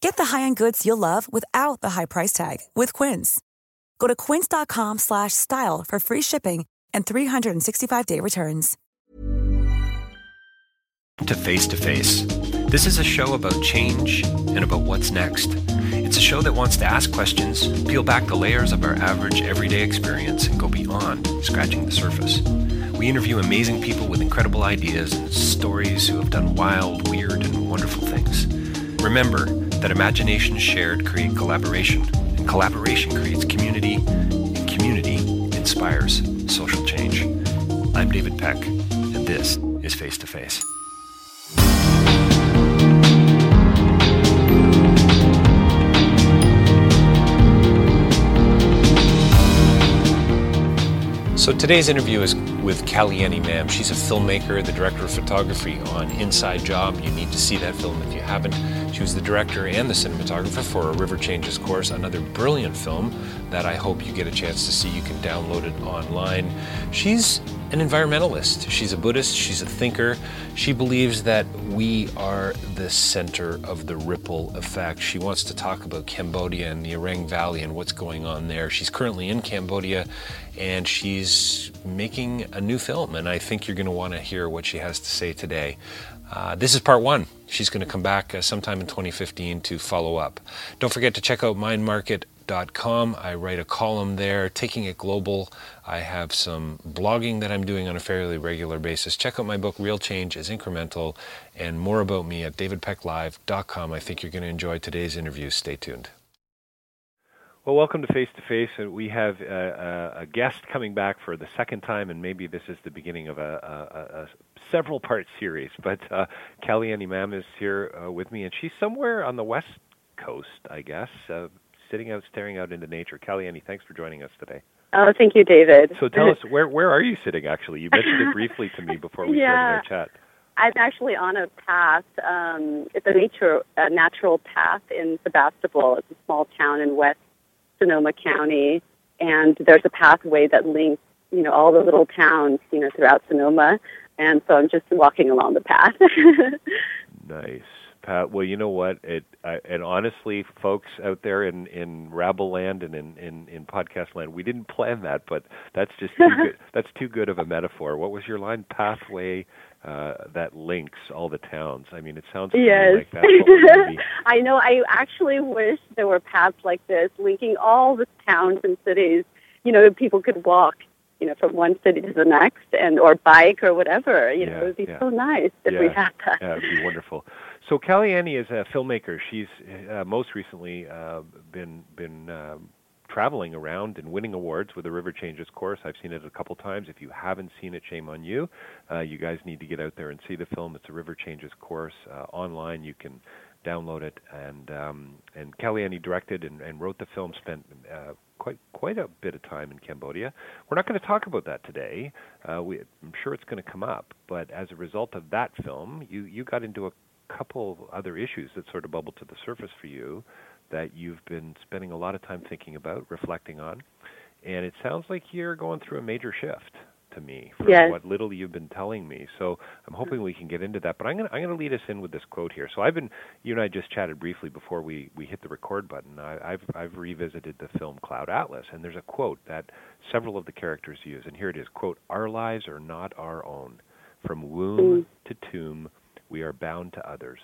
Get the high-end goods you'll love without the high price tag with Quince. Go to quince.com slash style for free shipping and 365-day returns. to Face to Face. This is a show about change and about what's next. It's a show that wants to ask questions, peel back the layers of our average everyday experience, and go beyond scratching the surface. We interview amazing people with incredible ideas and stories who have done wild, weird, and wonderful things. Remember that imagination shared create collaboration, and collaboration creates community, and community inspires social change. I'm David Peck, and this is Face to Face. So today's interview is with Kalyanee Mam. She's a filmmaker, the director of photography on Inside Job. You need to see that film if you haven't. She was the director and the cinematographer for A River Changes Course, another brilliant film that I hope you get a chance to see. You can download it online. She's an environmentalist. She's a Buddhist. She's a thinker. She believes that we are the center of the ripple effect. She wants to talk about Cambodia and the Areng Valley and what's going on there. She's currently in Cambodia and she's making a new film, and I think you're going to want to hear what she has to say today. Uh, this is part one. She's going to come back uh, sometime in 2015 to follow up. Don't forget to check out mindmarket.com. I write a column there, Taking It Global. I have some blogging that I'm doing on a fairly regular basis. Check out my book, Real Change is Incremental, and more about me at davidpecklive.com. I think you're going to enjoy today's interview. Stay tuned. Well, welcome to Face to Face. And we have a, a, a guest coming back for the second time, and maybe this is the beginning of a, a, a several part series. But uh, Kalyanee Mam is here uh, with me, and she's somewhere on the west coast, I guess, uh, sitting out, staring out into nature. Kalyanee, thanks for joining us today. Oh, thank you, David. So tell us, where where are you sitting? Actually, you mentioned it briefly to me before we Yeah. started our chat. I'm actually on a path. Um, it's a nature, a natural path in Sebastopol. It's a small town in West Sonoma County, and there's a pathway that links, you know, all the little towns, you know, throughout Sonoma. And so I'm just walking along the path. Nice, Pat. Well, you know what? It I, and honestly, folks out there in in Rabble Land and in, in in podcast land, we didn't plan that, but that's just too good. That's too good of a metaphor. What was your line? Pathway uh, that links all the towns. I mean, it sounds yes. like we're. I know. I actually wish there were paths like this linking all the towns and cities. You know, people could walk, you know, from one city to the next, and or bike or whatever. You know, it would be yeah. so nice if we Yeah. had that. Yeah, it'd be wonderful. So Kalyanee is a filmmaker. She's uh, most recently uh, been been uh, traveling around and winning awards with the River Changes course. I've seen it a couple times. If you haven't seen it, shame on you. Uh, you guys need to get out there and see the film. It's a River Changes course uh, online. You can download it. And um, and Kalyanee directed and, and wrote the film. Spent uh, quite quite a bit of time in Cambodia. We're not going to talk about that today. Uh, we, I'm sure it's going to come up. But as a result of that film, you you got into a couple other issues that sort of bubbled to the surface for you that you've been spending a lot of time thinking about, reflecting on. And it sounds like you're going through a major shift to me from yes. what little you've been telling me. So I'm hoping we can get into that. But I'm going to I'm going to lead us in with this quote here. So I've been you and I just chatted briefly before we we hit the record button. I, I've I've revisited the film Cloud Atlas, and there's a quote that several of the characters use, and here it is: "Quote: Our lives are not our own. From womb mm. to tomb, we are bound to others,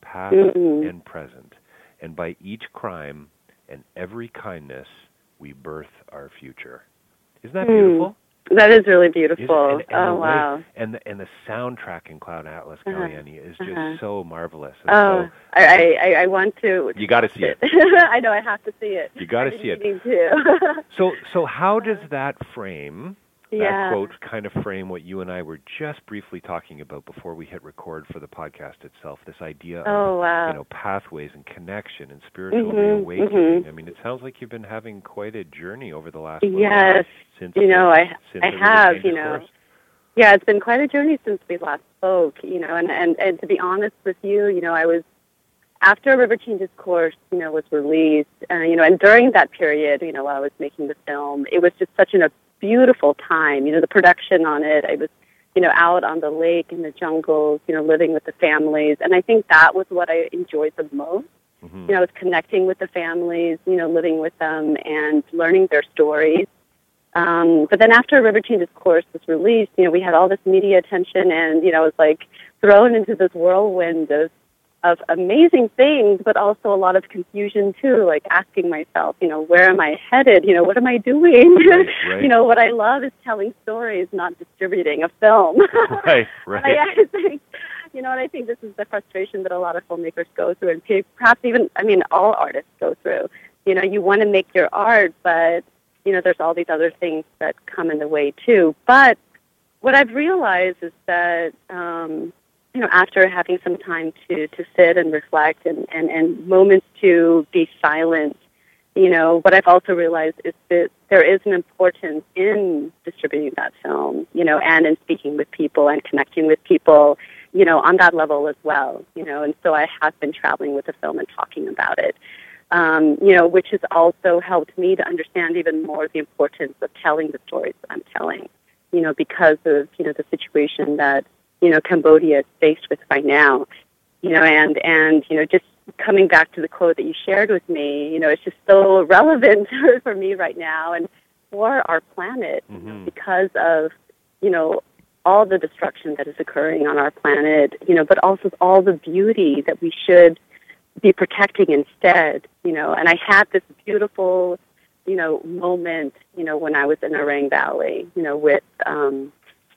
past mm-hmm. and present." And by each crime and every kindness we birth our future. Isn't that mm. beautiful? That is really beautiful. And, and oh wow! and the and the soundtrack in Cloud Atlas, uh-huh. Kalyanee, is just uh-huh. so marvelous. And oh, so, I, I I want to. You got to see it. I know I have to see it. You got to see it. Too. so so how does that frame that quote kind of frame what you and I were just briefly talking about before we hit record for the podcast itself. This idea of oh, wow. you know pathways and connection and spiritual mm-hmm, reawakening. Mm-hmm. I mean, it sounds like you've been having quite a journey over the last yes. since you know the, I I have you know. Course. Yeah, it's been quite a journey since we last spoke, you know, and, and, and to be honest with you, you know, I was after River Changes course, you know, was released, uh, you know, and during that period, you know, while I was making the film, it was just such an beautiful time. You know, the production on it, I was, you know, out on the lake in the jungles, you know, living with the families. And I think that was what I enjoyed the most. Mm-hmm. You know, I was connecting with the families, you know, living with them and learning their stories. Um, but then after River Changes course was released, you know, we had all this media attention and, you know, I was like thrown into this whirlwind of of amazing things, but also a lot of confusion too, like asking myself, you know, where am I headed? You know, what am I doing? Right, right. you know, what I love is telling stories, not distributing a film. right, right. I, I think, you know, and I think this is the frustration that a lot of filmmakers go through, and perhaps even, I mean, all artists go through. You know, you want to make your art, but, you know, there's all these other things that come in the way too. But what I've realized is that, um, you know, after having some time to, to sit and reflect and, and, and moments to be silent, you know, what I've also realized is that there is an importance in distributing that film, you know, and in speaking with people and connecting with people, you know, on that level as well, you know, and so I have been traveling with the film and talking about it. Um, you know, which has also helped me to understand even more the importance of telling the stories that I'm telling, you know, because of, you know, the situation that you know Cambodia is faced with right now. You know, and and you know just coming back to the quote that you shared with me, you know, it's just so relevant for me right now and for our planet mm-hmm. because of you know all the destruction that is occurring on our planet, you know, but also all the beauty that we should be protecting instead, you know. And I had this beautiful, you know, moment, you know, when I was in Areng Valley, you know, with um,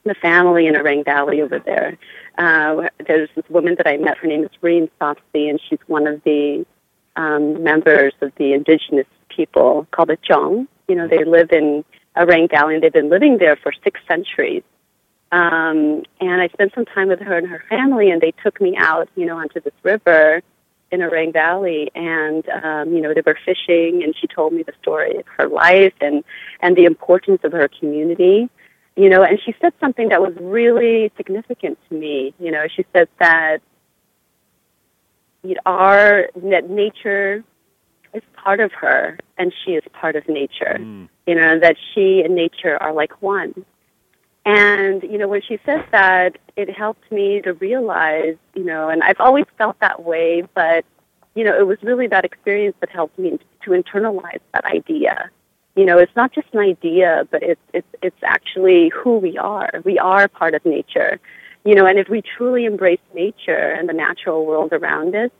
the family in Areng Valley over there. Uh, there's this woman that I met. Her name is Reen Sopsey, and she's one of the um, members of the indigenous people called the Chong. You know, they live in Areng Valley, and they've been living there for six centuries. Um, and I spent some time with her and her family, and they took me out, you know, onto this river in Areng Valley, and um, you know, they were fishing, and she told me the story of her life and and the importance of her community you know, and she said something that was really significant to me. You know, she said that you know, our that nature is part of her, and she is part of nature. Mm. You know, that she and nature are like one. And you know, when she says that, it helped me to realize, you know, and I've always felt that way, but you know, it was really that experience that helped me to internalize that idea you know, it's not just an idea, but it's it's it's actually who we are. We are part of nature, you know. And if we truly embrace nature and the natural world around us,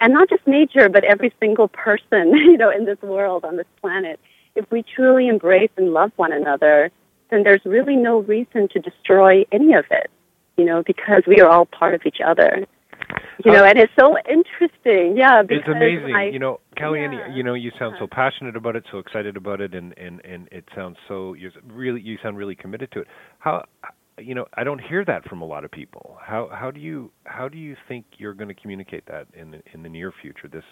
and not just nature, but every single person, you know, in this world on this planet, if we truly embrace and love one another, then there's really no reason to destroy any of it, you know, because we are all part of each other. You know, and it's so interesting. Yeah, it's amazing. I, you know, Kelly, yeah. you know, you sound so Uh-huh. passionate about it, so excited about it, and and and it sounds so You're really you sound really committed to it. How you know, I don't hear that from a lot of people. How how do you how do you think you're going to communicate that in the, in the near future? This,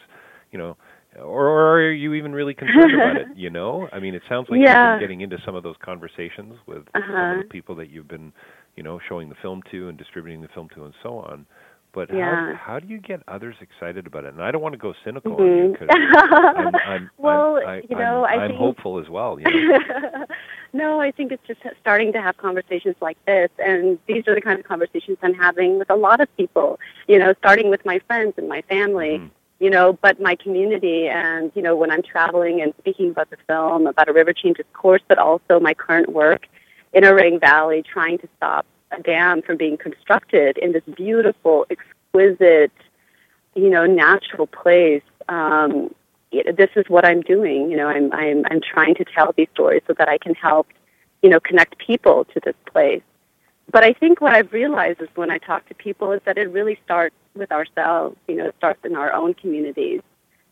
you know, or, or are you even really concerned about it? You know, I mean, it sounds like Yeah. you've been getting into some of those conversations with Uh-huh. of the people that you've been, you know, showing the film to and distributing the film to, and so on. But Yeah. how how do you get others excited about it? And I don't want to go cynical on Mhm. you because I'm, I'm, well, I'm, I, you know, I'm, I I'm think hopeful as well. You know? no, I think it's just starting to have conversations like this, and these are the kind of conversations I'm having with a lot of people. You know, starting with my friends and my family. Mhm. You know, but my community, and you know, when I'm traveling and speaking about the film, about a river changes course, but also my current work in a Areng Valley, trying to stop a dam from being constructed in this beautiful, exquisite, you know, natural place. Um, this is what I'm doing. You know, I'm I'm I'm trying to tell these stories so that I can help, you know, connect people to this place. But I think what I've realized is when I talk to people is that it really starts with ourselves. You know, it starts in our own communities.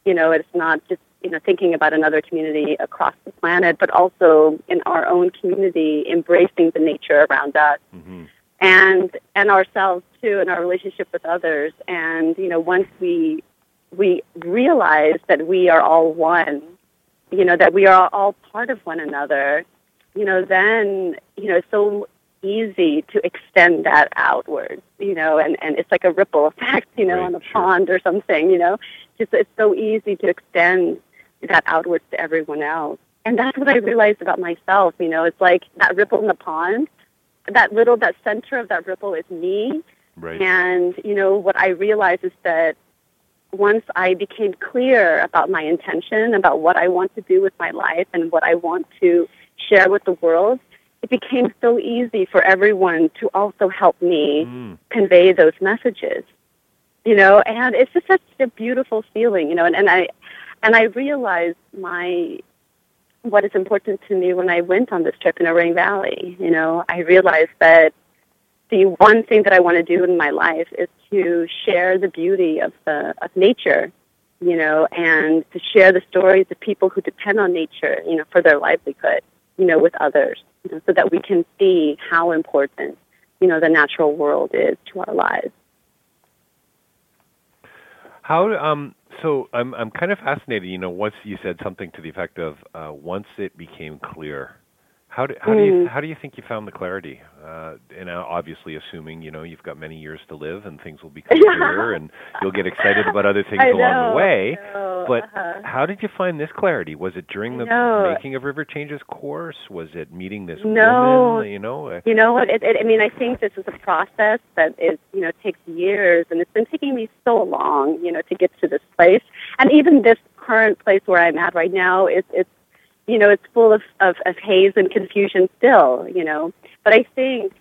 You know, it's not just you know thinking about another community across the planet, but also in our own community, embracing the nature around us. Hmm and and ourselves too and our relationship with others. And you know once we we realize that we are all one you know that we are all part of one another you know then you know it's so easy to extend that outward you know and and it's like a ripple effect you know Right, on a sure. pond or something you know. Just it's so easy to extend that outwards to everyone else and that's what i realized about myself you know it's like that ripple in the pond that little that center of that ripple is me Right. and you know what i realized is that once i became clear about my intention about what i want to do with my life and what i want to share with the world it became so easy for everyone to also help me Mm. convey those messages you know and it's just such a beautiful feeling you know and, and i and i realized my what is important to me when i went on this trip in Areng valley. You know i realized that the one thing that i want to do in my life is to share the beauty of the of nature you know and to share the stories of people who depend on nature you know for their livelihood you know with others you know so that we can see how important you know the natural world is to our lives. How um so I'm I'm kind of fascinated. You know, once you said something to the effect of uh, once it became clear. How do how do you Mm. how do you think you found the clarity? Uh, and uh, obviously, assuming you know you've got many years to live and things will become clearer and you'll get excited about other things along the way. But uh-huh. how did you find this clarity? Was it during the making of River Changes course? Was it meeting this No. woman? You know, uh, You know what? It, it, I mean, I think this is a process that is, you know, takes years, and it's been taking me so long, you know, to get to this place. And even this current place where I'm at right now, it's, it's, you know, it's full of, of, of haze and confusion still, you know. But I think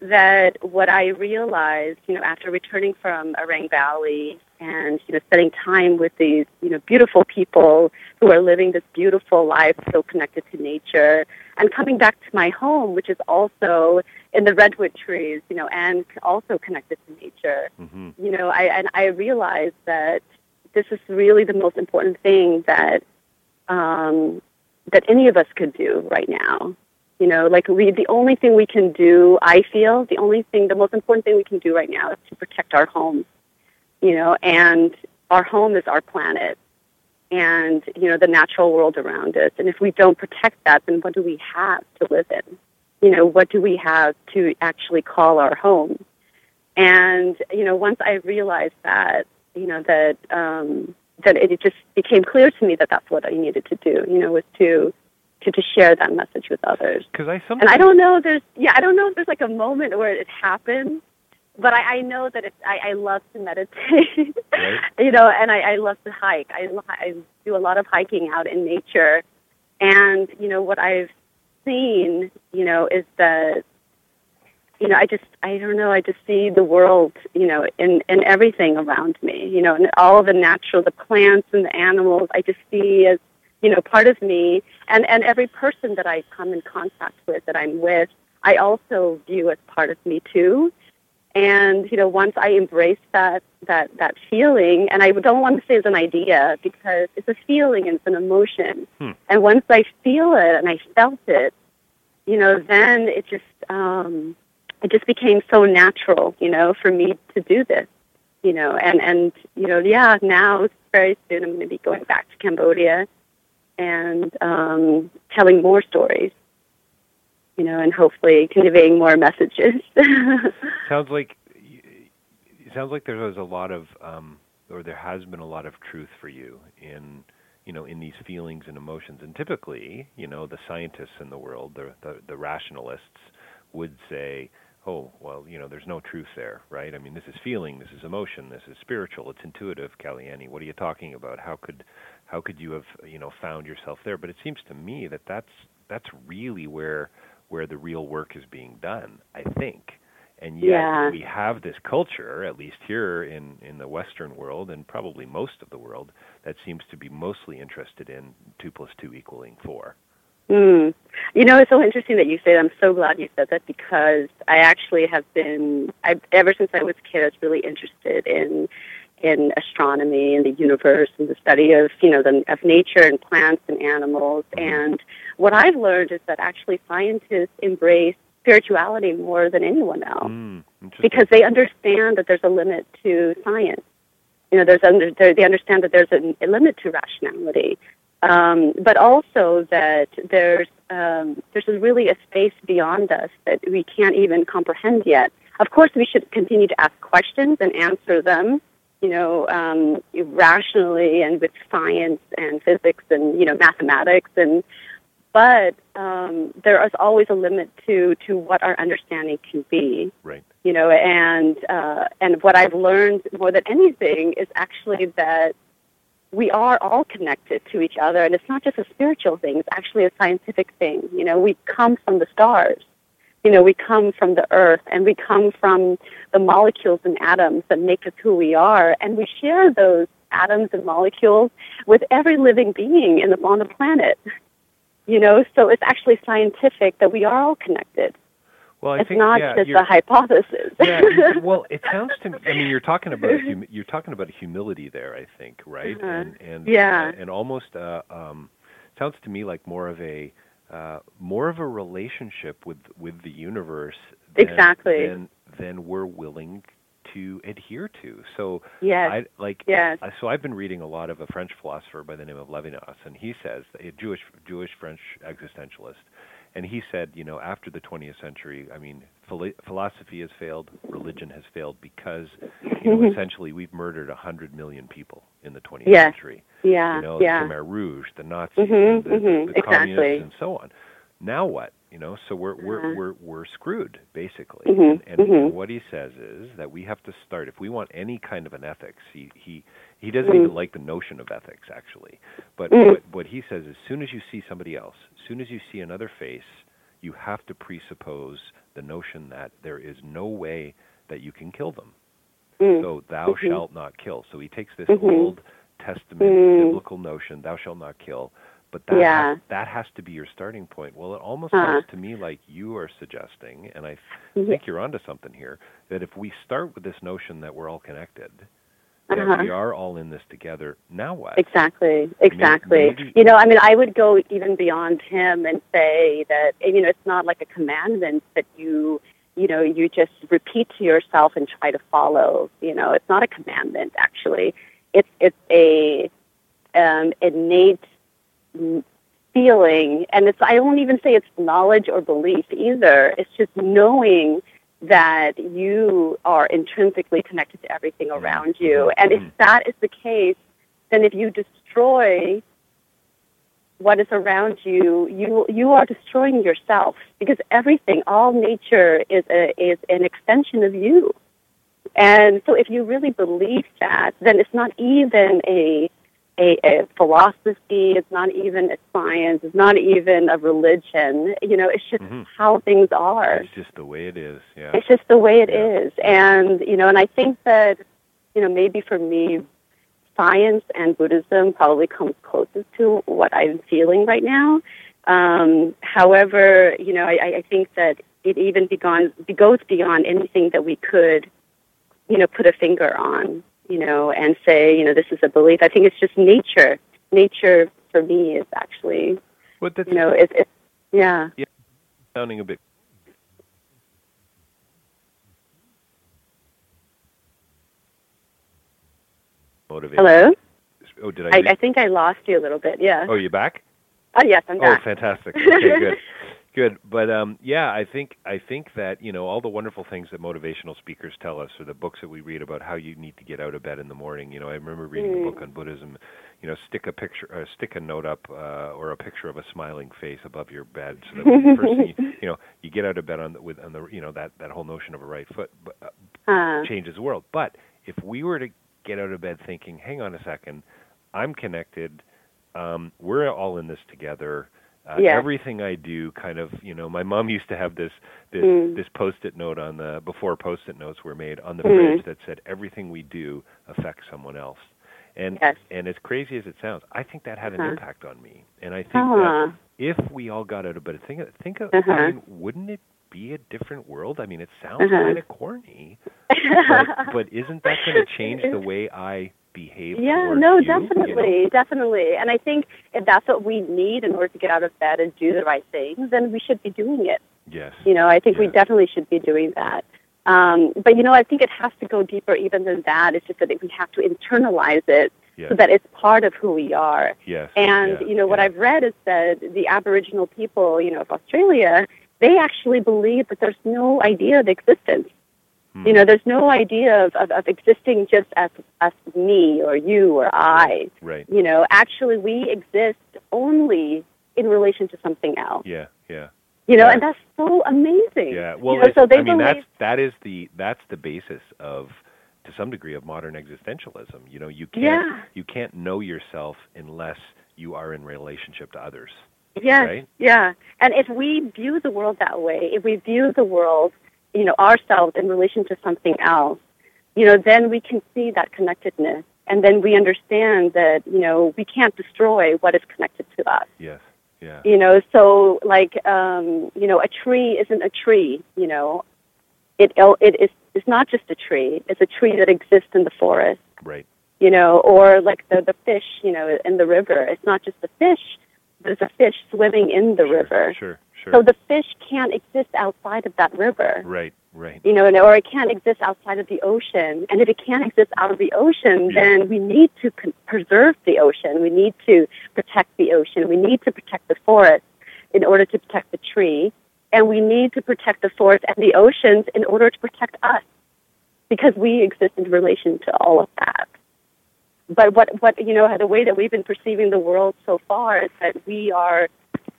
that what I realized, you know, after returning from Areng Valley and, you know, spending time with these, you know, beautiful people who are living this beautiful life so connected to nature and coming back to my home, which is also in the redwood trees, you know, and also connected to nature. hmm You know, I and I realized that this is really the most important thing that um, that any of us could do right now. You know, like we, the only thing we can do, I feel, the only thing, the most important thing we can do right now is to protect our home. You know, and our home is our planet and, you know, the natural world around us. And if we don't protect that, then what do we have to live in? You know, what do we have to actually call our home? And, you know, once I realized that, you know, that, um, that it just became clear to me that that's what I needed to do, you know, was to, to, to share that message with others. Because I And I don't know if there's, yeah, I don't know if there's like a moment where it happened, but I, I know that it's, I, I love to meditate, Right. you know, and I, I love to hike. I, I do a lot of hiking out in nature. And, you know, what I've seen, you know, is that, you know, I just, I don't know, I just see the world, you know, in, in everything around me, you know, and all the natural, the plants and the animals, I just see as, you know, part of me. And, and every person that I come in contact with, that I'm with, I also view as part of me too. And you know, once I embrace that that that feeling, and I don't want to say it's an idea because it's a feeling and it's an emotion. Hmm. And once I feel it and I felt it, you know, then it just um, it just became so natural, you know, for me to do this, you know, and and you know, yeah, now very soon I'm going to be going back to Cambodia and um, telling more stories you know, and hopefully conveying more messages. sounds like it sounds like there was a lot of, um, or there has been a lot of truth for you in, you know, in these feelings and emotions. And typically, you know, the scientists in the world, the the, the rationalists, would say, oh, well, you know, there's no truth there, right? I mean, this is feeling, this is emotion, this is spiritual, it's intuitive, Kalyanee. What are you talking about? How could how could you have, you know, found yourself there? But it seems to me that that's that's really where where the real work is being done, I think. And yet Yeah. we have this culture, at least here in, in the Western world and probably most of the world, that seems to be mostly interested in two plus two equaling four. Mm. You know, it's so interesting that you say that. I'm so glad you said that because I actually have been, I, ever since I was a kid, I was really interested in in astronomy and the universe and the study of you know the, of nature and plants and animals. And what I've learned is that actually scientists embrace spirituality more than anyone else Mm, because they understand that there's a limit to science. You know, there's under, they they understand that there's a, a limit to rationality, um, but also that there's um, there's really a space beyond us that we can't even comprehend yet. Of course, we should continue to ask questions and answer them, you know, um, rationally and with science and physics and you know mathematics and but um, there is always a limit to to what our understanding can be right. you know and uh, and what I've learned more than anything is actually that we are all connected to each other and it's not just a spiritual thing it's actually a scientific thing. You know we come from the stars. You know we come from the earth and we come from the molecules and atoms that make us who we are and we share those atoms and molecules with every living being in the, on the planet. You know so it's actually scientific that we are all connected Well, I it's think not yeah, just a hypothesis yeah, well, it sounds to me. I mean, you're talking about hum- you're talking about humility there. I think, right? Uh-huh. And and Yeah. and almost uh, um, sounds to me like more of a uh, more of a relationship with with the universe. Than, Exactly. Than, than we're willing to adhere to. So yes I like. yes So I've been reading a lot of a French philosopher by the name of Levinas, and he says a Jewish Jewish French existentialist, and he said, you know, after the 20th century, I mean, philo- philosophy has failed, religion has failed because, you know, essentially we've murdered 100 million people in the 20th Yes. century. yeah You know, yeah the Khmer Rouge, the Nazis, Mhm, the, the, mhm, the exactly. communists, and so on. Now what? You know, so we're we're Uh-huh. we're we're screwed basically. Mhm, And, and, mhm. and what he says is that we have to start if we want any kind of an ethics. He he he doesn't Mhm. even like the notion of ethics actually. But Mhm. what what he says is, as soon as you see somebody else, as soon as you see another face, you have to presuppose the notion that there is no way that you can kill them. Mm. So thou shalt not kill. So he takes this. Old Testament biblical notion, thou shalt not kill, but that Yeah. has, that has to be your starting point. Well, it almost Uh-huh. sounds to me like you are suggesting, and I Yeah. think you're onto something here, that if we start with this notion that we're all connected, that Uh-huh. we are all in this together, now what? Exactly, exactly. maybe- You know, I mean, I would go even beyond him and say that you know it's not like a commandment that you you know you just repeat to yourself and try to follow. You know, it's not a commandment actually. It's it's a um, innate feeling, and it's I won't even say it's knowledge or belief either. It's just knowing that you are intrinsically connected to everything around you. And if Mhm. that is the case, then if you destroy what is around you, you you are destroying yourself because everything, all nature is a, is an extension of you. And so if you really believe that, then it's not even a a, a philosophy, it's not even a science, it's not even a religion. You know, it's just Mhm. how things are. It's just the way it is. Yeah. It's just the way it Yeah. is. And, you know, and I think that, you know, maybe for me, science and Buddhism probably comes closest to what I'm feeling right now. Um, however, you know, I, I think that it even begon, it goes beyond anything that we could, you know, put a finger on, you know, and say, you know, this is a belief. I think it's just nature. Nature for me is actually, What that's you know, it's, it's yeah. sounding a bit. Motivated. Hello. Oh, did I? I, I think I lost you a little bit. Yeah. oh, you back? Oh yes, I'm oh, back. Oh, fantastic. Okay, good. Good. But um yeah, I think I think that, you know, all the wonderful things that motivational speakers tell us or the books that we read about how you need to get out of bed in the morning. You know, I remember reading Mm. a book on Buddhism, you know, stick a picture uh, stick a note up uh or a picture of a smiling face above your bed so that the first thing you, you know, you get out of bed on the with on the you know, that that whole notion of a right foot uh, Uh, changes the world. But if we were to get out of bed thinking, hang on a second, I'm connected, um, we're all in this together. Uh, Yes. Everything I do, kind of, you know, my mom used to have this this Mm. this post-it note on the before post-it notes were made on the Mm. fridge that said everything we do affects someone else. And Yes. and as crazy as it sounds, I think that had an Uh-huh. impact on me. And I think that uh, if we all got out of bed, think think of, Uh-huh. I mean, wouldn't it be a different world? I mean, it sounds Uh-huh. kind of corny, but, but isn't that going to change the way I behave? yeah, no, you, you know? definitely, definitely. And I think if that's what we need in order to get out of bed and do the right things, then we should be doing it. Yes. You know, I think we definitely should be doing that. Um, but you know, I think it has to go deeper even than that. It's just that we have to internalize it Yes. so that it's part of who we are. yes. And you know what. I've read is that the Aboriginal people, you know, of Australia, they actually believe that there's no idea of existence. Hmm. You know, there's no idea of, of, of existing just as as me or you or I. Right. You know, actually we exist only in relation to something else. Yeah. Yeah. You know, Yeah. and that's so amazing. Yeah. Well, you know, so they I mean, believe that's that is the that's the basis of to some degree of modern existentialism. You know, you can't Yeah. you can't know yourself unless you are in relationship to others. Yes, right? yeah. And if we view the world that way, if we view the world, you know, ourselves in relation to something else, you know, then we can see that connectedness. And then we understand that, you know, we can't destroy what is connected to us. Yes. Yeah. You know, so like, um, you know, a tree isn't a tree, you know. It, it is, it's not just a tree. It's a tree that exists in the forest Right. you know, or like the the fish, you know, in the river. It's not just the fish. There's a fish swimming in the Sure, river. Sure. Sure. So the fish can't exist outside of that river, right. Right. you know, and- or it can't exist outside of the ocean. And if it can't exist out of the ocean, Yeah. then we need to con- preserve the ocean. We need to protect the ocean. We need to protect the forest in order to protect the tree. And we need to protect the forest and the oceans in order to protect us because we exist in relation to all of that. But what, what you know, the way that we've been perceiving the world so far is that we are,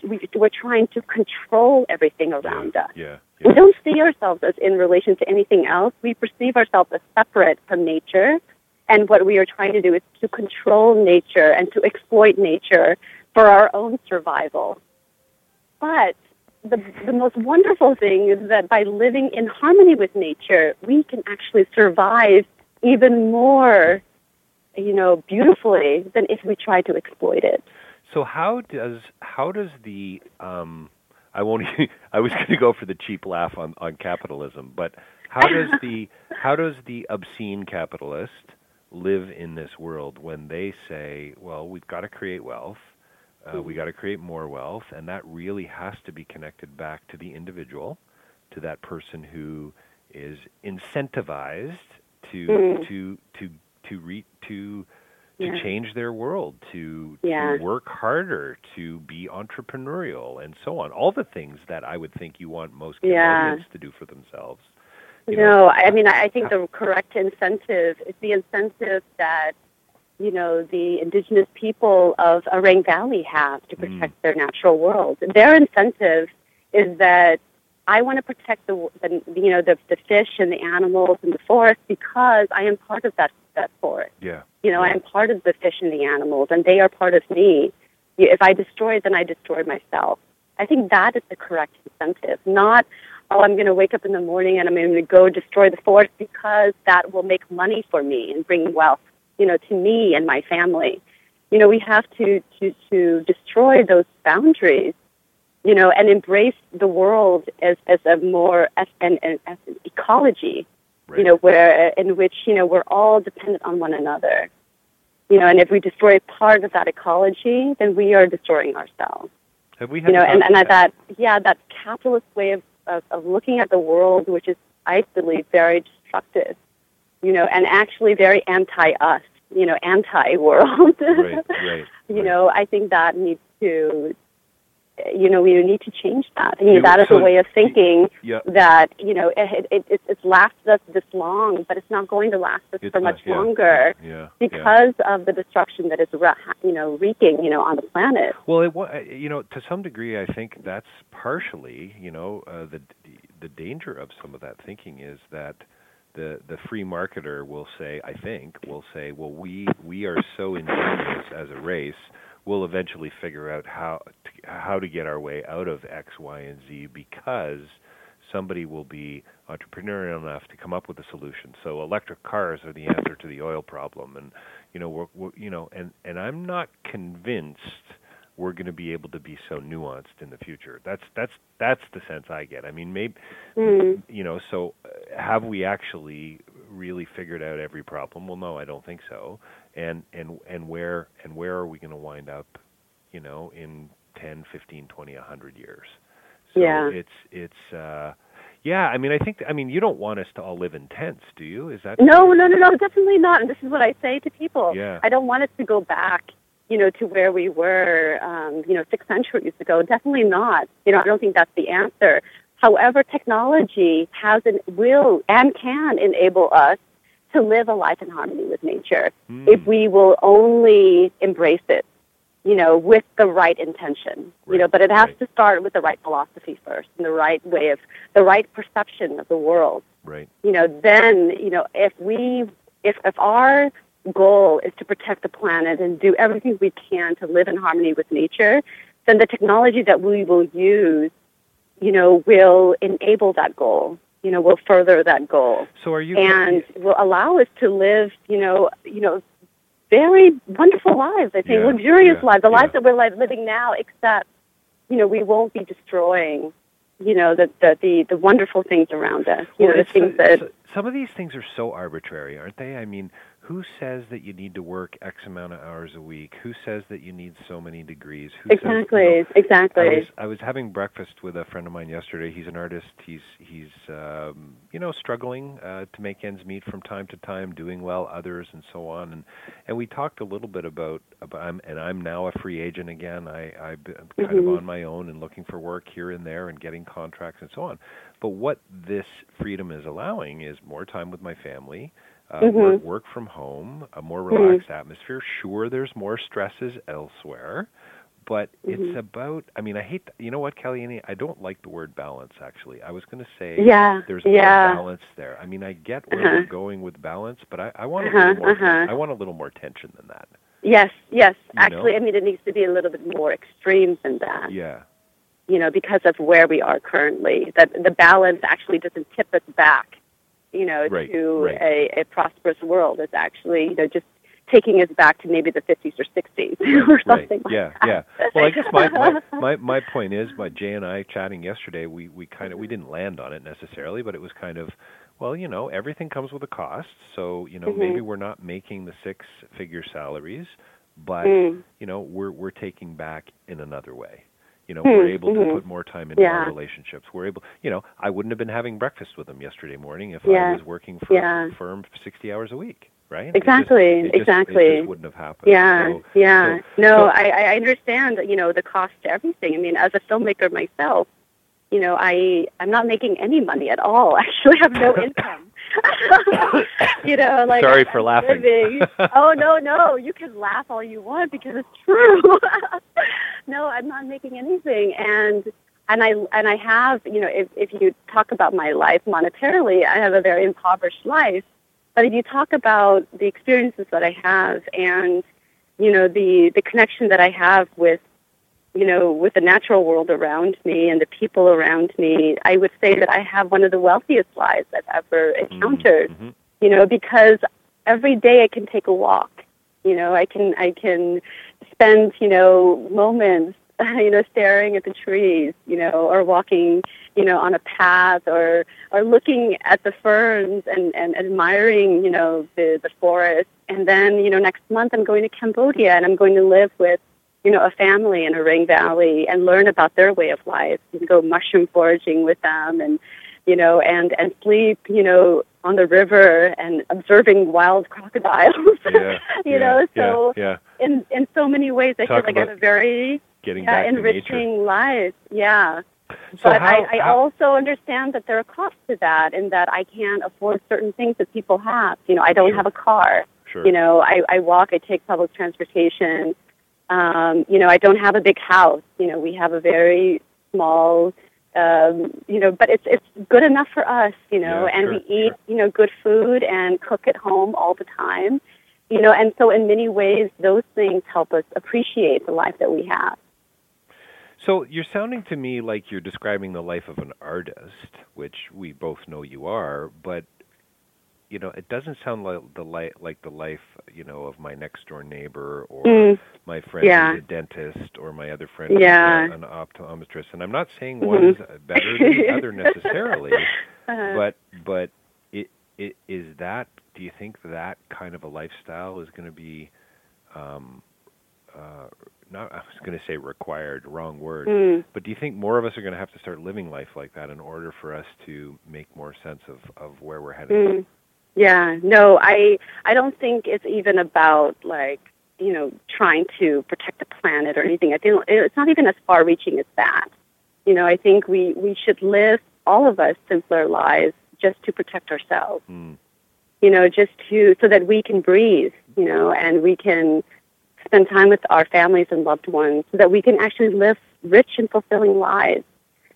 we, we're trying to control everything around yeah. us. Yeah. yeah. We don't see ourselves as in relation to anything else. We perceive ourselves as separate from nature. And what we are trying to do is to control nature and to exploit nature for our own survival. But the, the most wonderful thing is that by living in harmony with nature, we can actually survive even more, you know, beautifully than if we try to exploit it. So how does how does the um I won't I was going to go for the cheap laugh on on capitalism, but how does the how does the obscene capitalist live in this world when they say, well, we've got to create wealth, uh, we got to create more wealth, and that really has to be connected back to the individual, to that person who is incentivized to Mhm. to to to re, to to Yeah. change their world, to Yeah. to work harder, to be entrepreneurial, and so on. All the things that I would think you want most. Cambodians to do for themselves. You no, know, I mean, I I think the correct incentive is the incentive that, you know, the indigenous people of Areng Valley have to mm. protect their natural world. Their incentive is that I want to protect the, the you know, the, the fish and the animals and the forest because I am part of that, that forest. Yeah. You know, Yeah. I am part of the fish and the animals, and they are part of me. If I destroy then I destroy myself. I think that is the correct incentive, not, oh, I'm going to wake up in the morning and I'm going to go destroy the forest because that will make money for me and bring wealth, you know, to me and my family. You know, we have to, to, to destroy those boundaries, you know, and embrace the world as, as a more, as an, as an ecology, Right. you know, where, in which, you know, we're all dependent on one another. You know, and if we destroy part of that ecology, then we are destroying ourselves. Have we had You know, and, and that, yeah, that capitalist way of, of, of looking at the world, which is, I believe, very destructive, you know, and actually very anti-us, you know, anti-world. Right, right. you right. know, I think that needs to, you know, we need to change that. I mean, You- that is so- a way of thinking Yeah. that, you know, it, it, it, it's lasted us this long, but it's not going to last us It's for much longer Yeah. yeah. because of the destruction that is, you know, wreaking, you know, on the planet. Well, it, wa- you know, to some degree, I think that's partially, you know, uh, the the danger of some of that thinking is that the the free marketer will say, I think, will say, well, we we are so ingenious as a race, we'll eventually figure out how to, how to get our way out of X, Y, and Z because somebody will be entrepreneurial enough to come up with a solution. So electric cars are the answer to the oil problem, and you know, we're, we're you know, and and I'm not convinced we're going to be able to be so nuanced in the future. That's that's that's the sense I get. I mean, maybe Mm. you know. So uh, have we actually really figured out every problem? Well, no, I don't think so. And and and where and where are we going to wind up? You know, in 10, 15, 20, 100 years. So Yeah. it's it's. uh yeah, I mean, I think. I mean, you don't want us to all live in tents, do you? Is that No, no, no, no, definitely not. And this is what I say to people. Yeah. I don't want us to go back, you know, to where we were, um, you know, six centuries ago. Definitely not. You know, I don't think that's the answer. However, technology has and will and can enable us to live a life in harmony with nature Hmm. if we will only embrace it, you know, with the right intention. You know, but it has right. to start with the right philosophy first and the right way of the right perception of the world right? you know, then, you know, if we, if, if our goal is to protect the planet and do everything we can to live in harmony with nature, then the technology that we will use, you know, will enable that goal, you know, will further that goal So are you? and will allow us to live, you know, you know, very wonderful lives. I think Yeah, luxurious yeah, lives, the yeah. lives that we're li- living now. Except, you know, we won't be destroying, you know, the the the, the wonderful things around us. You Well, know, the things that. so- some of these things are so arbitrary, aren't they? I mean, who says that you need to work X amount of hours a week? Who says that you need so many degrees? Who says, you Exactly, know, exactly. I was I was having breakfast with a friend of mine yesterday. He's an artist. He's he's um, you know struggling uh, to make ends meet from time to time, doing well others and so on. And and we talked a little bit about about I'm, and I'm now a free agent again. I I'm kind of Mhm. on my own and looking for work here and there and getting contracts and so on. But what this freedom is allowing is more time with my family. Uh, Mhm. work, work from home, a more relaxed atmosphere. Sure, there's more stresses elsewhere, but it's Mhm. about i mean i hate th- you know what Kalyanee i don't like the word balance actually i was going to say Yeah, there's more yeah. balance there i mean i get where Uh-huh. we're going with balance but i, I want a Uh-huh, little more uh-huh. i want a little more tension than that Yes, yes. You Actually, know? I mean, it needs to be a little bit more extreme than that. yeah You know, because of where we are currently, that the balance actually doesn't tip us back, you know, Right, to right. a, a prosperous world. It's actually, you know, just taking us back to maybe the 50s or 60s or something. right like yeah that. yeah yeah. well i guess my, my my my point is my jay and i chatting yesterday we we kind of we didn't land on it necessarily but it was kind of well you know everything comes with a cost so you know Mhm. maybe we're not making the six figure salaries but Mm. you know we're we're taking back in another way you know Hmm, we're able to mhm. put more time into Yeah. our relationships we're able you know i wouldn't have been having breakfast with them yesterday morning if i was working for Yeah. a firm 60 hours a week right It just- Exactly, it just- it exactly. just wouldn't have happened Yeah, So- yeah. so- no, so- I, I understand, you know, the cost to everything. I mean, as a filmmaker myself, you know, I I'm not making any money at all. Actually, I have no income. you know, like Sorry for laughing. living- oh no, no, you can laugh all you want because it's true. no, I'm not making anything, and and I and I have, you know, if if you talk about my life monetarily, I have a very impoverished life. But if you talk about the experiences that I have and you know the the connection that I have with you know with the natural world around me and the people around me, I would say that I have one of the wealthiest lives I've ever encountered. Mhm. You know, because every day I can take a walk. You know, I can I can spend you know moments you know, staring at the trees, you know, or walking, you know, on a path or or looking at the ferns and, and admiring, you know, the, the forest. And then, you know, next month I'm going to Cambodia and I'm going to live with, you know, a family in Areng Valley and learn about their way of life and go mushroom foraging with them and you know, and and sleep, you know, on the river and observing wild crocodiles. Yeah, you yeah, know, so yeah, in in so many ways, I Talk feel like I have a very getting yeah, back to enriching life. Yeah. So but how, I, I how- also understand that there are costs to that, and that I can't afford certain things that people have. You know, I don't Sure. have a car. sure. You know, I, I walk, I take public transportation. Um, you know, I don't have a big house. You know, we have a very small, um, you know, but it's it's good enough for us. You know, Yeah, and sure, we eat you know good food and cook at home all the time. You know, and so in many ways, those things help us appreciate the life that we have. So you're sounding to me like you're describing the life of an artist, which we both know you are, but you know, it doesn't sound like the li- like the life, you know, of my next door neighbor or Mm. my friend Yeah. who's a dentist or my other friend who's Yeah. a- an optometrist. And I'm not saying Mhm. one's better than the other necessarily, Uh, but but it it is that do you think that kind of a lifestyle is going to be um uh not I was going to say required wrong word mm. but do you think more of us are going to have to start living life like that in order for us to make more sense of of where we're heading Mm. Yeah, no, I I don't think it's even about like you know trying to protect the planet or anything. I think it's not even as far-reaching as that. You know, I think we we should live all of us simpler lives just to protect ourselves. Mm. You know, just to so that we can breathe. You know, and we can spend time with our families and loved ones, so that we can actually live rich and fulfilling lives.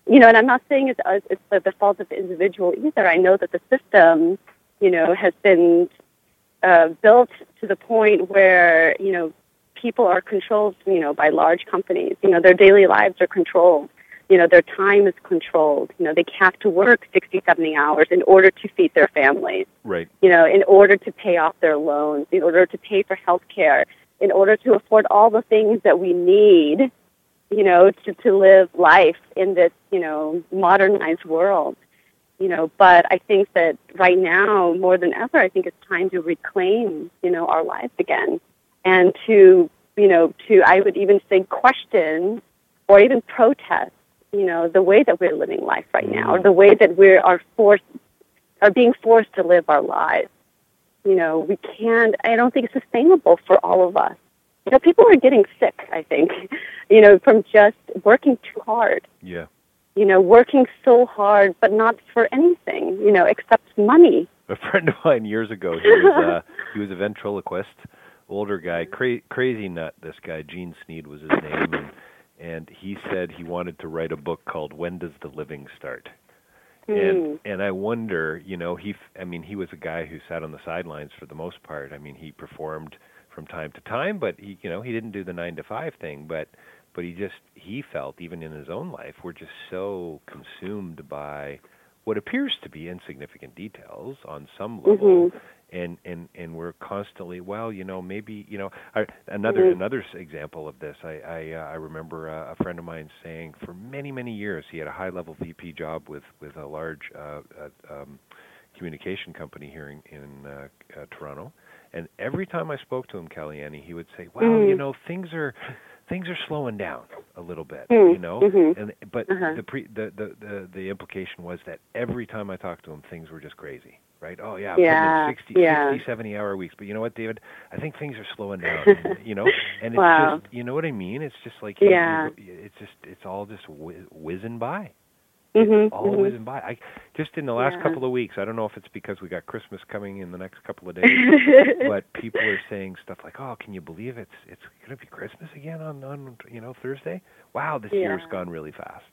You know, and I'm not saying it's it's the, the fault of the individual either. I know that the system you know, has been uh, built to the point where, you know, people are controlled, you know, by large companies. You know, their daily lives are controlled. You know, their time is controlled. You know, they have to work 60, 70 hours in order to feed their families, right you know, in order to pay off their loans, in order to pay for health care, in order to afford all the things that we need, you know, to, to live life in this, you know, modernized world you know but i think that right now more than ever i think it's time to reclaim you know our lives again. And to you know to i would even say question or even protest you know the way that we're living life right now or the way that we are forced are being forced to live our lives. You know we can't i don't think it's sustainable for all of us. You know people are getting sick i think you know from just working too hard. Yeah you know, working so hard, but not for anything, you know, except money. a friend of mine years ago he was uh he was a ventriloquist older guy cra- crazy nut this guy gene sneed was his name and and he said he wanted to write a book called when does the living start and and I wonder, you know, he f- I mean, he was a guy who sat on the sidelines for the most part. I mean, he performed from time to time, but he, you know, he didn't do the 9 to 5 thing, but but he just he felt even in his own life we're just so consumed by what appears to be insignificant details on some level. And and and we're constantly well you know maybe you know I, another another example of this i i uh, i remember uh, a friend of mine saying for many many years he had a high level vp job with with a large uh, uh um communication company here in, in uh, uh toronto. And every time i spoke to him Kalyanee, he would say well you know things are things are slowing down a little bit you know? Mhm and but the pre the, the the the implication was that every time i talked to him things were just crazy right? Oh yeah, I'm putting in Yeah, 60, yeah. 60 70 hour weeks. But you know what david? I think things are slowing down you know? And it's Wow. just you know what i mean? It's just like Yeah. you- it's just it's all just whiz, whizzing by Mhm, all mhm. whizzing by i just in the last Yeah. couple of weeks i don't know if it's because we got christmas coming in the next couple of days but people are saying stuff like, "Oh, can you believe it's it's going to be Christmas again on on you know Thursday? Wow, this year's gone really fast."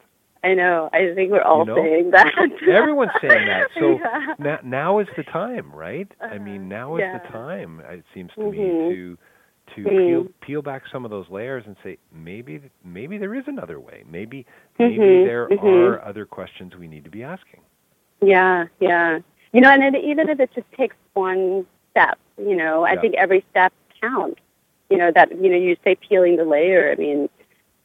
I know. I think we're all You know? saying that. Everyone's saying that. So Yeah. now, now is the time, right? I mean, now is the time. It seems to Mhm. me to to Mm. peel peel back some of those layers and say maybe maybe there is another way. Maybe maybe Mhm, there mhm. are other questions we need to be asking. Yeah, yeah. You know, and it, even if it just takes one step, you know, I Yeah. think every step counts. You know, that, you know, you say peeling the layer. I mean,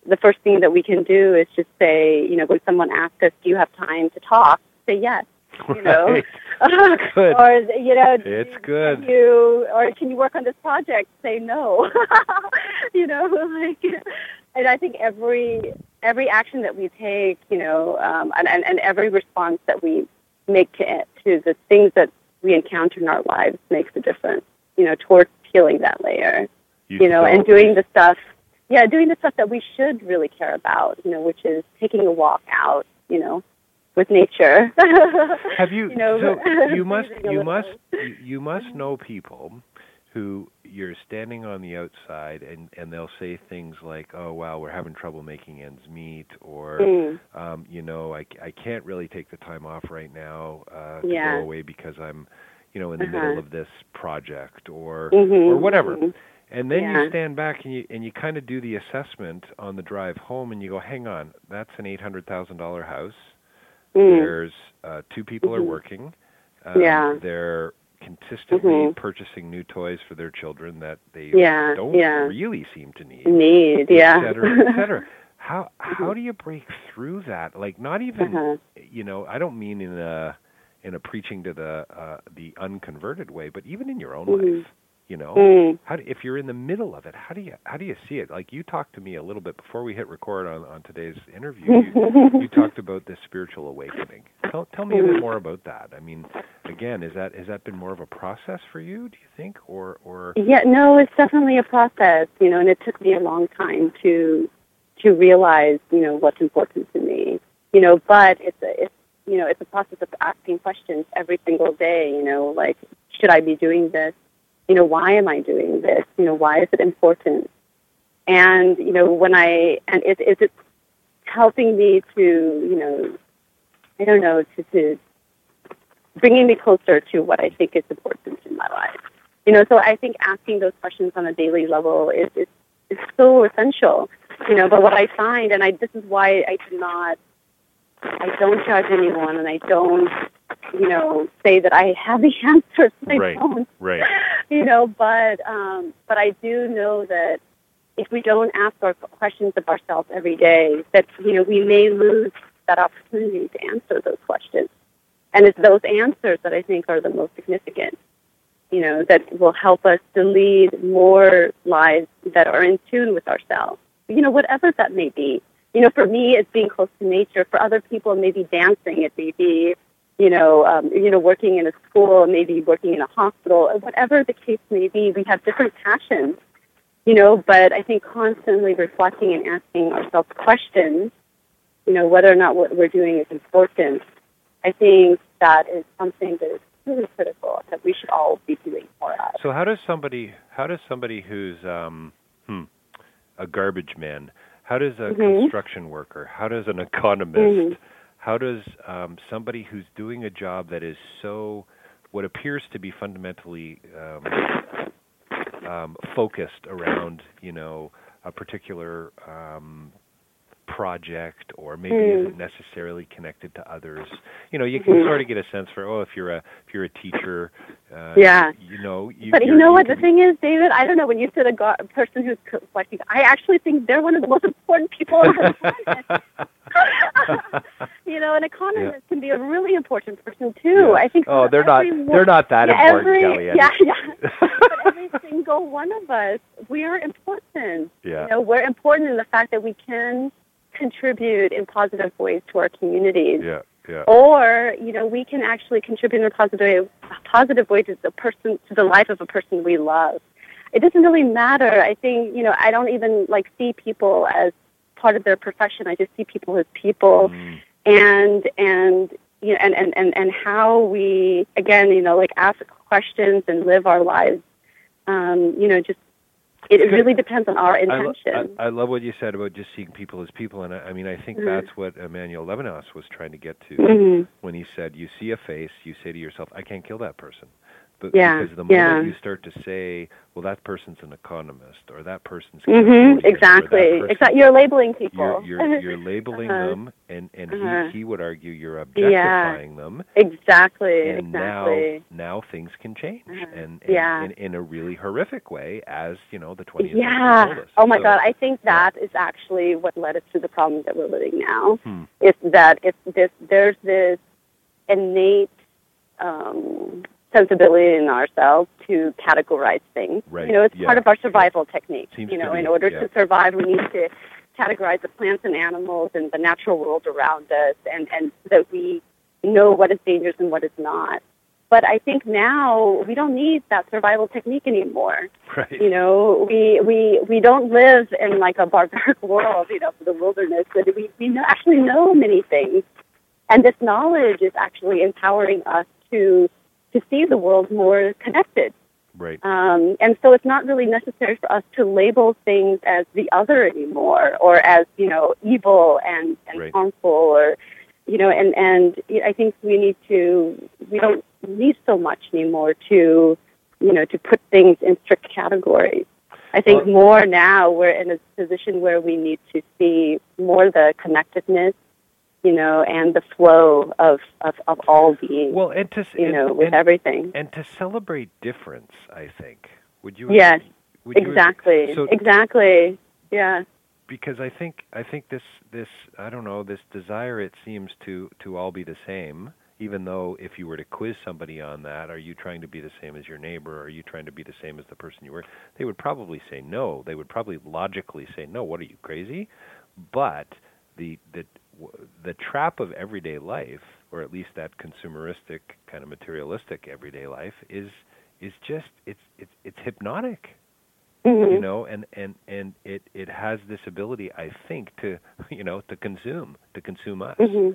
the first thing that we can do is just say, you know, when someone asks us, "Do you have time to talk?" Say yes. You know, Right. Good. or you know, It's can good. You or can you work on this project? Say no. you know, like, and I think every every action that we take, you know, um, and, and and every response that we make to it, to the things that we encounter in our lives makes a difference. You know, towards peeling that layer. You know, and doing the stuff. Yeah, doing the stuff that we should really care about. You know, which is taking a walk out. You know, with nature. Have you? you know, so you must you must you, must know people who you're standing on the outside and and they'll say things like, "Oh wow, we're having trouble making ends meet," or Mm. um, you know, I I can't really take the time off right now uh, to Yeah. go away because I'm you know in the Uh-huh. middle of this project or Mhm, or whatever. mhm. And then Yeah. you stand back and you and you kind of do the assessment on the drive home and you go, "Hang on, that's an $800,000 house." Mm. There's uh, two people are Mhm. working. Um, Yeah. They're consistently Mhm. purchasing new toys for their children that they Yeah, don't yeah. really seem to need. Need, Et yeah. cetera, et cetera. How how do you break through that? Like not even Uh-huh. you know I don't mean in a in a preaching to the uh, the unconverted way, but even in your own Mhm. life, you know. Mm. How do, if you're in the middle of it, how do you how do you see it? Like you talked to me a little bit before we hit record on on today's interview. You, you talked about this spiritual awakening. Tell tell me a bit more about that. I mean, again, is that has that been more of a process for you? Do you think, or or Yeah, no, it's definitely a process, you know, and it took me a long time to to realize, you know, what's important to me. You know, but it's a it's you know, it's a process of asking questions every single day, you know, like should I be doing this? You know, why am I doing this? You know, why is it important? And, you know, when I and is is it helping me to, you know, I don't know, to to bringing me closer to what I think is important in my life. You know, so I think asking those questions on a daily level is is, is so essential. You know, but what I find, and I this is why I do not, I don't judge anyone, and I don't, you know, say that I have the answers. I Right. don't. right? You know, but um, but I do know that if we don't ask our questions of ourselves every day, that you know we may lose that opportunity to answer those questions. And it's those answers that I think are the most significant, you know, that will help us to lead more lives that are in tune with ourselves, you know, whatever that may be. You know, for me, it's being close to nature. For other people, it may be dancing. It may be, you know, um, you know, working in a school, maybe working in a hospital, whatever the case may be. We have different passions, you know, but I think constantly reflecting and asking ourselves questions, you know, whether or not what we're doing is important I think that is something that is really critical that we should all be doing more of. So how does somebody how does somebody who's um hmm, a garbage man, how does a Mhm. construction worker, how does an economist, Mhm. How does um, somebody who's doing a job that is so what appears to be fundamentally um, um, focused around you know a particular um, project or maybe Mm. isn't necessarily connected to others. You know, you can Mhm. sort of get a sense for oh, if you're a if you're a teacher, uh, Yeah. you know, you, but you know what? The be- thing is, David, I don't know. When you said a gar- person who's collecting, I actually think they're one of the most important people on the planet. you know, an economist can be a really important person too. Yeah. I think. Oh, they're not they're not that yeah, important, every. Yeah, yeah. but every single one of us, we are important. Yeah. You know, we're important in the fact that we can contribute in positive ways to our communities. yeah, yeah. Or, you know, we can actually contribute in a positive, positive way to the person, to the life of a person we love. It doesn't really matter. I think, you know, I don't even like see people as part of their profession. I just see people as people Mm. and, and, you know, and, and, and, and how we, again, you know, like ask questions and live our lives. Um, you know, just, it, really depends on our intention. I, I love what you said about just seeing people as people, and I, I mean, I think Mhm. that's what Emmanuel Levinas was trying to get to Mhm. when he said, "You see a face, you say to yourself, I can't kill that person. But Yeah, because the moment yeah. you start to say, well, that person's an economist, or that person's hmm that Exactly. person- Exactly. You're labeling people. you're, you're, you're labeling Uh-huh. them, and, and Uh-huh. he, he would argue you're Yeah. objectifying them. exactly. And exactly. now, now things can change, Uh-huh. and, and Yeah. in, in a really horrific way, as you know, the 20th Yeah. century. Oh my So- God. I think that is actually what led us to the problem that we're living now. Hmm. Is that it's this there's this innate um, sensibility in ourselves to categorize things. Right, You know, it's yeah, part of our survival technique. Seems you know, in order yeah. to survive, we need to categorize the plants and animals and the natural world around us, and and that we know what is dangerous and what is not. But I think now we don't need that survival technique anymore right. you know we we we don't live in like a barbaric world you know the wilderness but we we know, actually know many things and this knowledge is actually empowering us to to see the world more connected right. um, and so it's not really necessary for us to label things as the other anymore or as you know evil and, and Right. harmful or you know and and I think we need to we don't need so much anymore to you know to put things in strict categories. I think Well- more now we're in a position where we need to see more the connectedness, you know, and the flow of of, of all being. Well, and to you and, know, with and, everything. and to celebrate difference, I think. Would you? Yes, would you exactly, So exactly. Yeah. because I think I think this this I don't know this desire it seems to to all be the same. Even though if you were to quiz somebody on that, are you trying to be the same as your neighbor? Are you trying to be the same as the person you were? They would probably say no. They would probably logically say no. What are you crazy? But the the the trap of everyday life, or at least that consumeristic kind of materialistic everyday life, is is just it's it's it's hypnotic Mhm. you know and and and it it has this ability i think to you know to consume to consume us hmm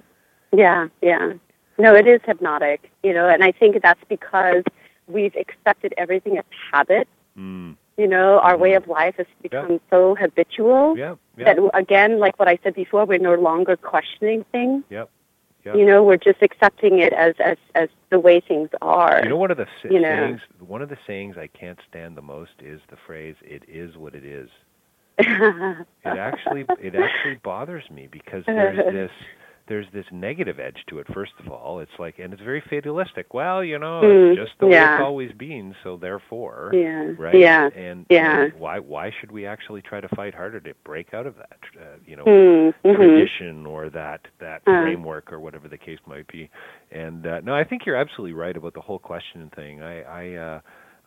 Yeah, yeah. No, it is hypnotic, you know, and I think that's because we've accepted everything as habit. mm. You know, our way of life has become so habitual yeah that, again, like what I said before, we're no longer questioning things. yep yep You know, we're just accepting it as as as the way things are. you know one of the you know. sayings one of the sayings i can't stand the most is the phrase it is what it is it actually it actually bothers me because there's this there's this negative edge to it first of all it's like and it's very fatalistic well you know Mm, it's just the way it's always been so therefore yeah, right yeah. and, yeah. and why why should we actually try to fight harder to break out of that uh, you know Mm, mhm. tradition or that that Uh. framework or whatever the case might be and uh, no i think you're absolutely right about the whole question thing i i uh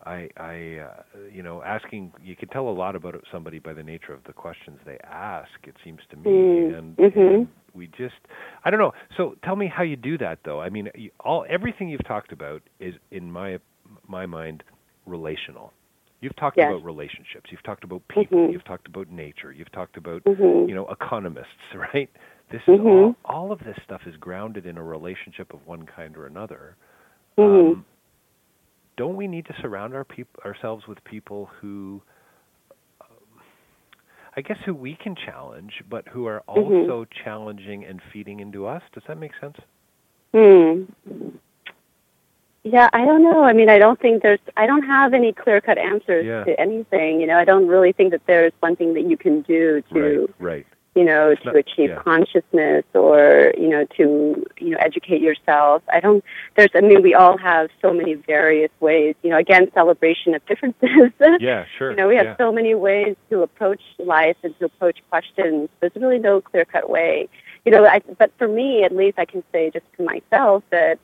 I, I, uh, you know, asking you can tell a lot about somebody by the nature of the questions they ask. It seems to me, Mm, and, mhm. and we just, I don't know. So tell me how you do that, though. I mean, you, all everything you've talked about is, in my my mind, relational. You've talked Yes. about relationships. You've talked about people. Mhm. You've talked about nature. You've talked about Mhm. you know economists, right? This is Mhm. all. All of this stuff is grounded in a relationship of one kind or another. Mhm. Um, don't we need to surround our peop- ourselves with people who, um, I guess, who we can challenge, but who are Mhm. also challenging and feeding into us? Does that make sense? Hmm. Yeah, I don't know. I mean, I don't think there's. I don't have any clear cut answers Yeah. to anything. You know, I don't really think that there's one thing that you can do to, right. Right. You know, to achieve yeah. consciousness or you know to you know educate yourself. I don't. There's. I mean, we all have so many various ways. You know, again, celebration of differences. Yeah. Sure. You know, we have yeah. so many ways to approach life and to approach questions. There's really no clear cut way. You know, I, but for me, at least, I can say just to myself that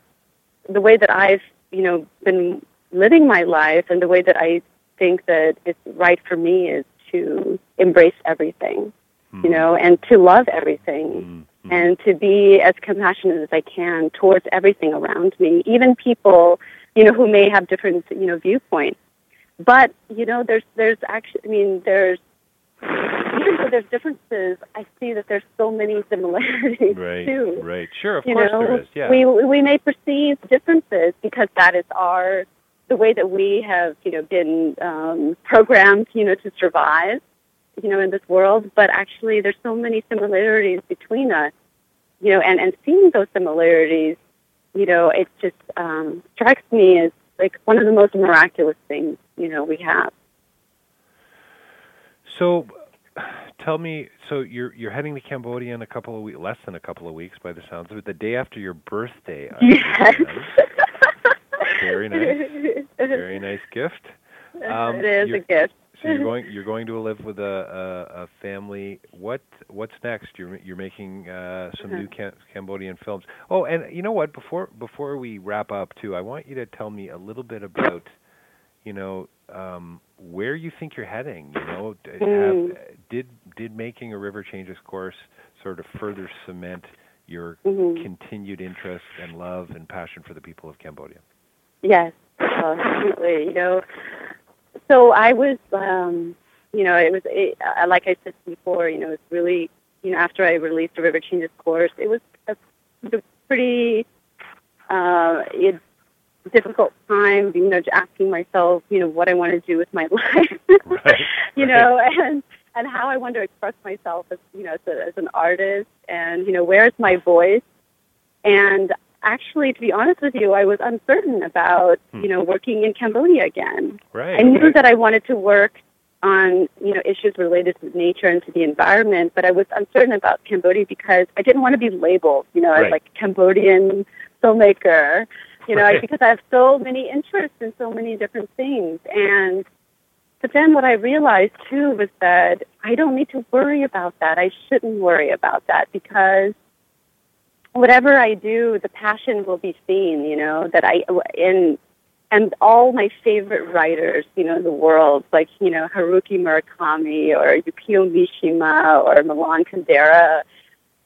the way that I've, you know, been living my life and the way that I think that it's right for me is to embrace everything, Hmm. you know, and to love everything Mhm. and to be as compassionate as I can towards everything around me, even people, you know, who may have different, you know, viewpoints. But you know, there's there's actually, I mean, there's even though there's differences, I see that there's so many similarities Right. too. Right. Sure. Of You course know, there is. Yeah. we we may perceive differences because that is our the way that we have, you know, been um, programmed, you know, to survive, you know, in this world. But actually, there's so many similarities between us, you know, and and seeing those similarities, you know, it just um, strikes me as like one of the most miraculous things, you know, we have. So, tell me. So you're you're heading to Cambodia in a couple of weeks, less than a couple of weeks, by the sounds of it. The day after your birthday. Yes. Very nice. Very nice gift. Um, it is a gift. So you're going you're going to live with a, a, a family. What what's next? You're you're making uh, some new Cam- Cambodian films. Oh, and you know what? Before before we wrap up, too, I want you to tell me a little bit about, you know, um, where you think you're heading. You know, Mm. have, did did making a River Changes course sort of further cement your Mhm. continued interest and love and passion for the people of Cambodia? Yes, uh, absolutely. You know, so I was, um, you know, it was it, uh, like I said before. You know, it's really, you know, after I released the River Changes course, it was a, a pretty uh, it, difficult time. You know, asking myself, you know, what I want to do with my life. Right, you right. know, and and how I want to express myself as you know as, a, as an artist, and you know, where's my voice? And actually, to be honest with you, I was uncertain about Hmm. you know working in Cambodia again. Right. I knew okay. that I wanted to work on you know issues related to nature and to the environment, but I was uncertain about Cambodia because I didn't want to be labeled, you know, Right. as like Cambodian filmmaker, you know, Right. because I have so many interests in so many different things. And but then what I realized too was that I don't need to worry about that. I shouldn't worry about that because whatever I do, the passion will be seen, you know, that I in and all my favorite writers, you know, in the world, like, you know, Haruki Murakami or Yukio Mishima or Milan Kundera,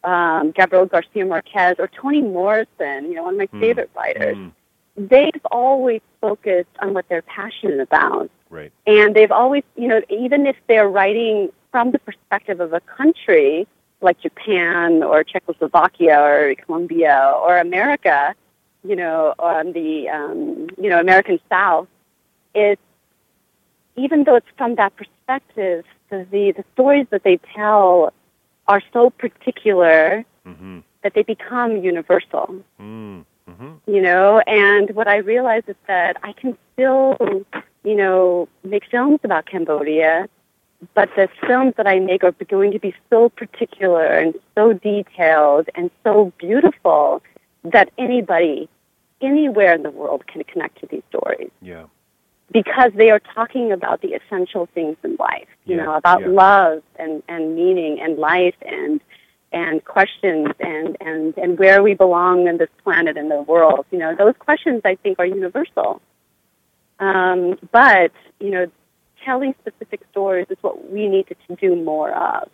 um, Gabriel Garcia Marquez or Toni Morrison, you know, one of my Hmm. favorite writers, Mm, they've always focused on what they're passionate about. right. And they've always, you know, even if they're writing from the perspective of a country like Japan or Czechoslovakia or Colombia or America, you know, on the, um, you know, American South, it's, even though it's from that perspective, the, the, stories that they tell are so particular Mm-hmm. that they become universal Mm, mm-hmm. you know and what i realize is that i can still you know make films about cambodia but the films that i make are going to be so particular and so detailed and so beautiful that anybody anywhere in the world can connect to these stories Yeah. because they are talking about the essential things in life you Yeah, know about yeah. love and and meaning and life and and questions and and and where we belong in this planet and the world you know those questions i think are universal um, but you know telling specific stories is what we need to do more of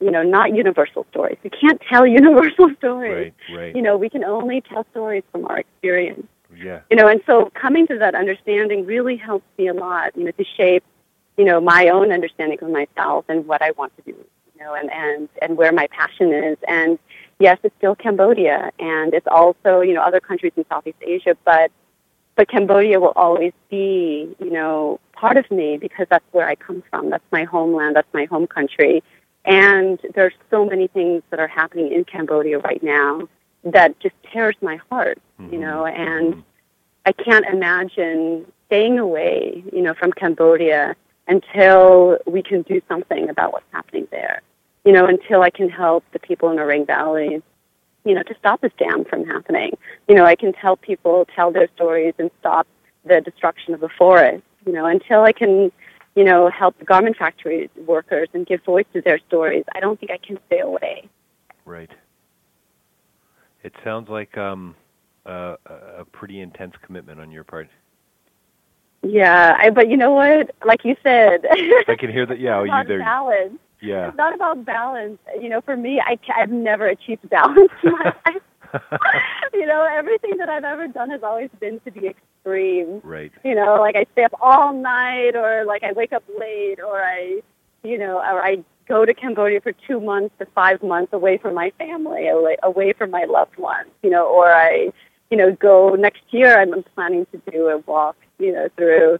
you know not universal stories we can't tell universal stories Right. Right. you know we can only tell stories from our experience yeah. you know and so coming to that understanding really helps me a lot you know to shape you know my own understanding of myself and what i want to do you know and and and where my passion is and yes it's still cambodia and it's also you know other countries in southeast asia but but cambodia will always be you know part of me because that's where i come from that's my homeland that's my home country and there's so many things that are happening in cambodia right now that just tears my heart you Mhm. know and Mhm. I can't imagine staying away, you know, from Cambodia until we can do something about what's happening there. You know, until I can help the people in the Areng Valley, you know, to stop this dam from happening. You know, I can help people tell their stories and stop the destruction of the forest. You know, until I can, you know, help the garment factory workers and give voice to their stories. I don't think I can stay away. Right. It sounds like um, uh, a a pretty intense commitment on your part. Yeah, I, but you know what? Like you said, I can hear that. Yeah, you there. balance. Yeah. It's not about balance. You know, for me, I, I've never achieved balance in my life. you know, everything that I've ever done has always been to the extreme. right. You know, like I stay up all night, or like I wake up late, or I, you know, or I go to Cambodia for two months to five months away from my family, away, away from my loved ones. You know, or I, you know, go next year. I'm planning to do a walk, you know, through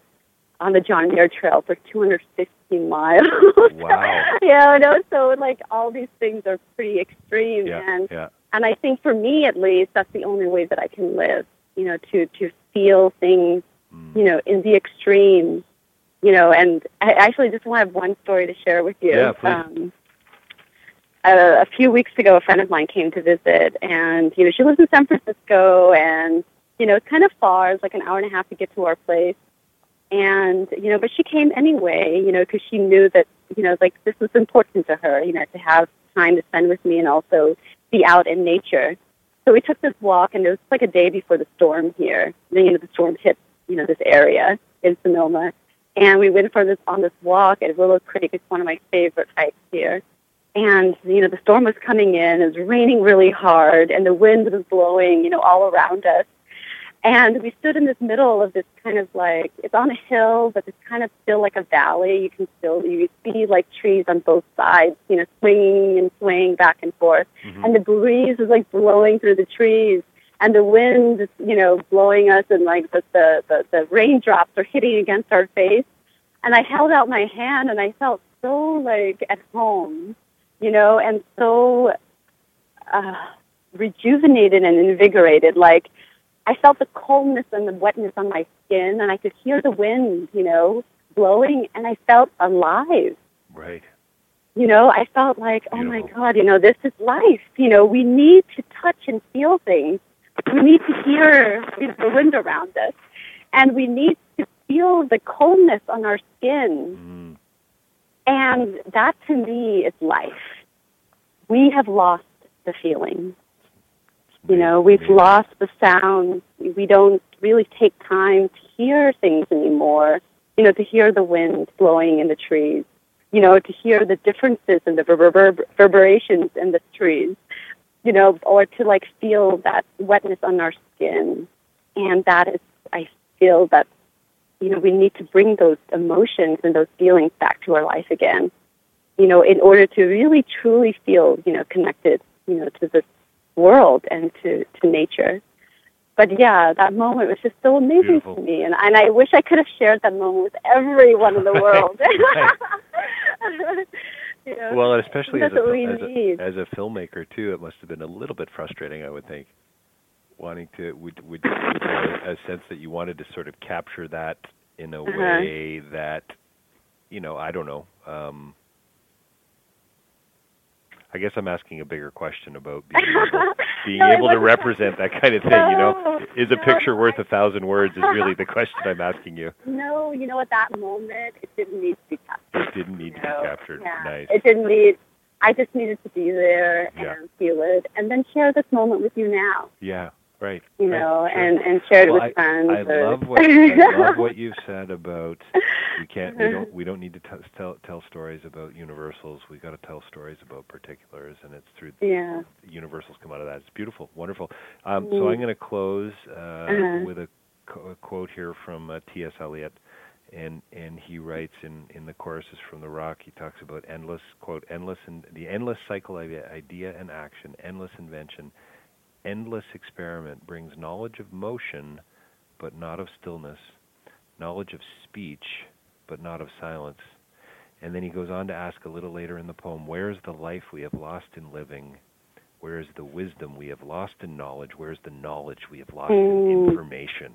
on the John Muir Trail for 250 miles. Wow. yeah, I know. So like all these things are pretty extreme, Yeah. and Yeah. and I think for me at least, that's the only way that I can live. You know, to to feel things mm. you know, in the extreme, you know, and I actually just want to have one story to share with you. Yeah, please. Um, a, a few weeks ago, a friend of mine came to visit, and you know, she lives in San Francisco, and you know, it's kind of far. It's like an hour and a half to get to our place, and you know, but she came anyway, you know, because she knew that you know, like this was important to her, you know, to have time to spend with me and also be out in nature. So we took this walk, and it was like a day before the storm here. Then, you know, the storm hit, you know, this area in Sonoma, and we went for this on this walk at Willow Creek. It's one of my favorite hikes here. And you know, the storm was coming in. It was raining really hard, and the wind was blowing, you know, all around us. And we stood in this middle of this kind of like, it's on a hill, but it's kind of still like a valley. You can still, you see like trees on both sides, you know, swinging and swaying back and forth. Mm-hmm. And the breeze is like blowing through the trees. And the wind is, you know, blowing us and like the, the, the, the raindrops are hitting against our face. And I held out my hand and I felt so like at home, you know, and so uh, rejuvenated and invigorated. Like, I felt the coldness and the wetness on my skin, and I could hear the wind, you know, blowing, and I felt alive. Right. You know, I felt like, Beautiful. oh my God, you know, this is life. You know, we need to touch and feel things. We need to hear you know, the wind around us, and we need to feel the coldness on our skin. Mm. And that to me is life. We have lost the feeling. You know, we've lost the sound. We don't really take time to hear things anymore. You know, to hear the wind blowing in the trees. You know, to hear the differences and the reverberations in the trees. You know, or to like feel that wetness on our skin. And that is, I feel that, you know, we need to bring those emotions and those feelings back to our life again. You know, in order to really truly feel, you know, connected, you know, to this world and to, to nature. But yeah, that moment was just so amazing Beautiful. to me, and and I wish I could have shared that moment with everyone in the world. you know, well, especially as a, as, a, as a filmmaker too, it must have been a little bit frustrating, I would think wanting to would would a, a sense that you wanted to sort of capture that in a uh-huh. way that you know I don't know um I guess I'm asking a bigger question about being able, being no, able to represent that kind of thing. No, you know, is a no, picture worth a thousand words? Is really the question I'm asking you. No, you know, at that moment, it didn't need to be captured. It didn't need to be captured. Yeah. Nice. It didn't need. I just needed to be there yeah. and feel it, and then share this moment with you now. Yeah. Right. You right, know, sure. and and share it well, with I, friends. I or... love what I love what you've said about we can't we don't we don't need to t- tell tell stories about universals. We got to tell stories about particulars, and it's through yeah. universals come out of that. It's beautiful, wonderful. Um, mm. So I'm going to close uh, uh-huh. with a, co- a, quote here from uh, T.S. Eliot. And and he writes in, in the choruses from the rock. He talks about endless quote endless and the endless cycle of idea and action, endless invention, endless experiment brings knowledge of motion, but not of stillness, knowledge of speech, but not of silence. And then he goes on to ask a little later in the poem, Where is the life we have lost in living? Where is the wisdom we have lost in knowledge? Where is the knowledge we have lost mm. in information?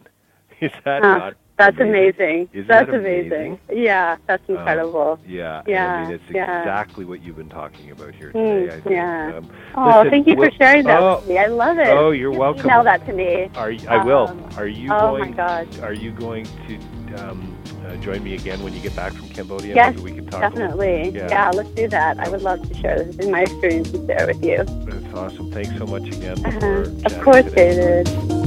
Is that huh, not That's amazing. amazing. that's that amazing? amazing? Yeah, that's um, incredible. Um, yeah, yeah. I mean, it's yeah. exactly what you've been talking about here today. Mm, yeah. Um, oh, listen, thank you for sharing that oh, with me. I love it. Oh, you're welcome. Email that to me. Are you, I will. Um, are you oh going? my God. Are you going to um, uh, join me again when you get back from Cambodia? Yes, we can talk definitely. Yeah. yeah. let's do that. I would love to share this in my experiences there with you. That's awesome. Thanks so much again. Uh-huh. Of course, today. David.